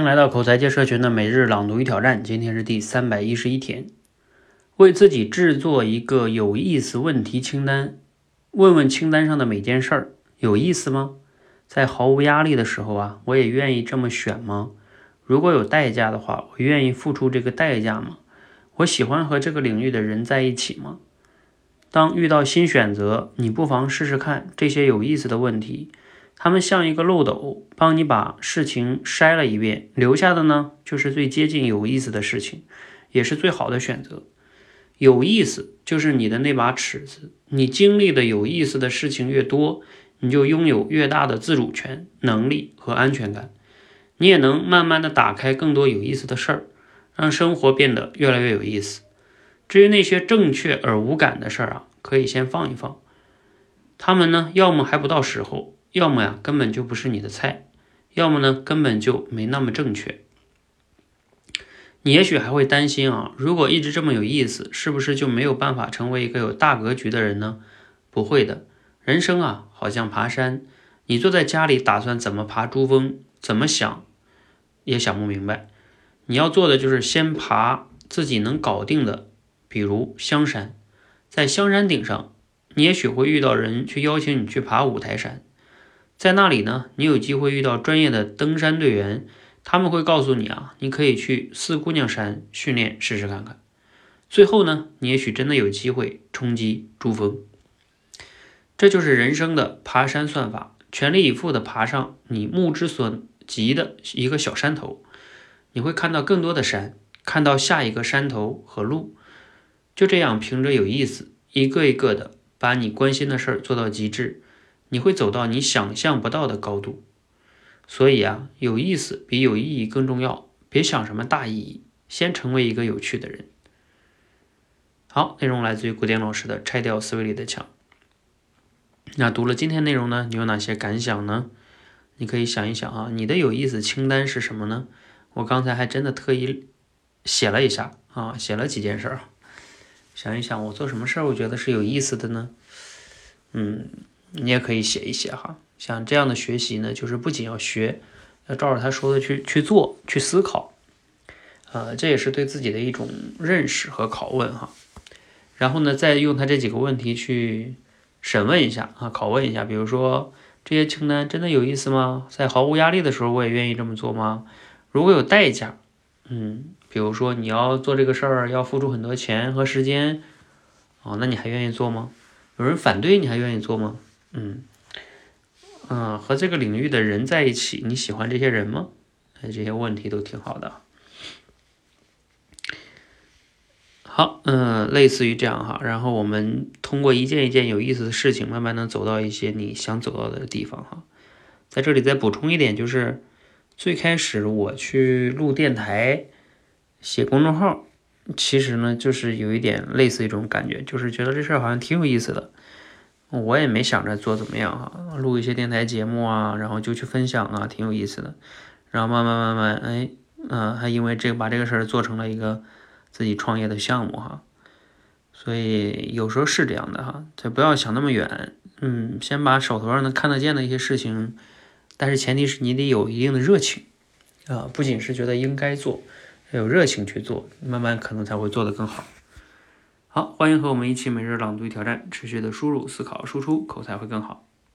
迎来到口才界社群的每日朗读与挑战，今天是第三百一十一天。为自己制作一个有意思问题清单，问问清单上的每件事儿有意思吗？在毫无压力的时候啊，我也愿意这么选吗？如果有代价的话，我愿意付出这个代价吗？我喜欢和这个领域的人在一起吗？当遇到新选择，你不妨试试看这些有意思的问题。他们像一个漏斗，帮你把事情筛了一遍，留下的呢，就是最接近有意思的事情，也是最好的选择。有意思就是你的那把尺子，你经历的有意思的事情越多，你就拥有越大的自主权、能力和安全感。你也能慢慢的打开更多有意思的事儿，让生活变得越来越有意思。至于那些正确而无感的事儿啊，可以先放一放，他们呢，要么还不到时候。要么呀，根本就不是你的菜；要么呢，根本就没那么正确。你也许还会担心啊，如果一直这么有意思，是不是就没有办法成为一个有大格局的人呢？不会的，人生啊，好像爬山，你坐在家里打算怎么爬珠峰，怎么想也想不明白。你要做的就是先爬自己能搞定的，比如香山。在香山顶上，你也许会遇到人去邀请你去爬五台山。在那里呢，你有机会遇到专业的登山队员，他们会告诉你啊，你可以去四姑娘山训练试试看看。最后呢，你也许真的有机会冲击珠峰。这就是人生的爬山算法，全力以赴的爬上你目之所及的一个小山头，你会看到更多的山，看到下一个山头和路。就这样，凭着有意思，一个一个的把你关心的事儿做到极致。你会走到你想象不到的高度，所以啊，有意思比有意义更重要。别想什么大意义，先成为一个有趣的人。好，内容来自于古典老师的《拆掉思维里的墙》。那读了今天内容呢，你有哪些感想呢？你可以想一想啊，你的有意思清单是什么呢？我刚才还真的特意写了一下啊，写了几件事儿。想一想，我做什么事儿，我觉得是有意思的呢？嗯。你也可以写一写哈，像这样的学习呢，就是不仅要学，要照着他说的去去做，去思考，呃，这也是对自己的一种认识和拷问哈。然后呢，再用他这几个问题去审问一下啊，拷问一下，比如说这些清单真的有意思吗？在毫无压力的时候，我也愿意这么做吗？如果有代价，嗯，比如说你要做这个事儿要付出很多钱和时间，哦，那你还愿意做吗？有人反对，你还愿意做吗？嗯，嗯，和这个领域的人在一起，你喜欢这些人吗？哎，这些问题都挺好的。好，嗯，类似于这样哈，然后我们通过一件一件有意思的事情，慢慢的走到一些你想走到的地方哈。在这里再补充一点，就是最开始我去录电台、写公众号，其实呢，就是有一点类似一种感觉，就是觉得这事儿好像挺有意思的。我也没想着做怎么样哈，录一些电台节目啊，然后就去分享啊，挺有意思的。然后慢慢慢慢，哎，嗯，还因为这个把这个事儿做成了一个自己创业的项目哈。所以有时候是这样的哈，就不要想那么远，嗯，先把手头上能看得见的一些事情，但是前提是你得有一定的热情啊，不仅是觉得应该做，要有热情去做，慢慢可能才会做得更好。好，欢迎和我们一起每日朗读挑战，持续的输入、思考、输出，口才会更好。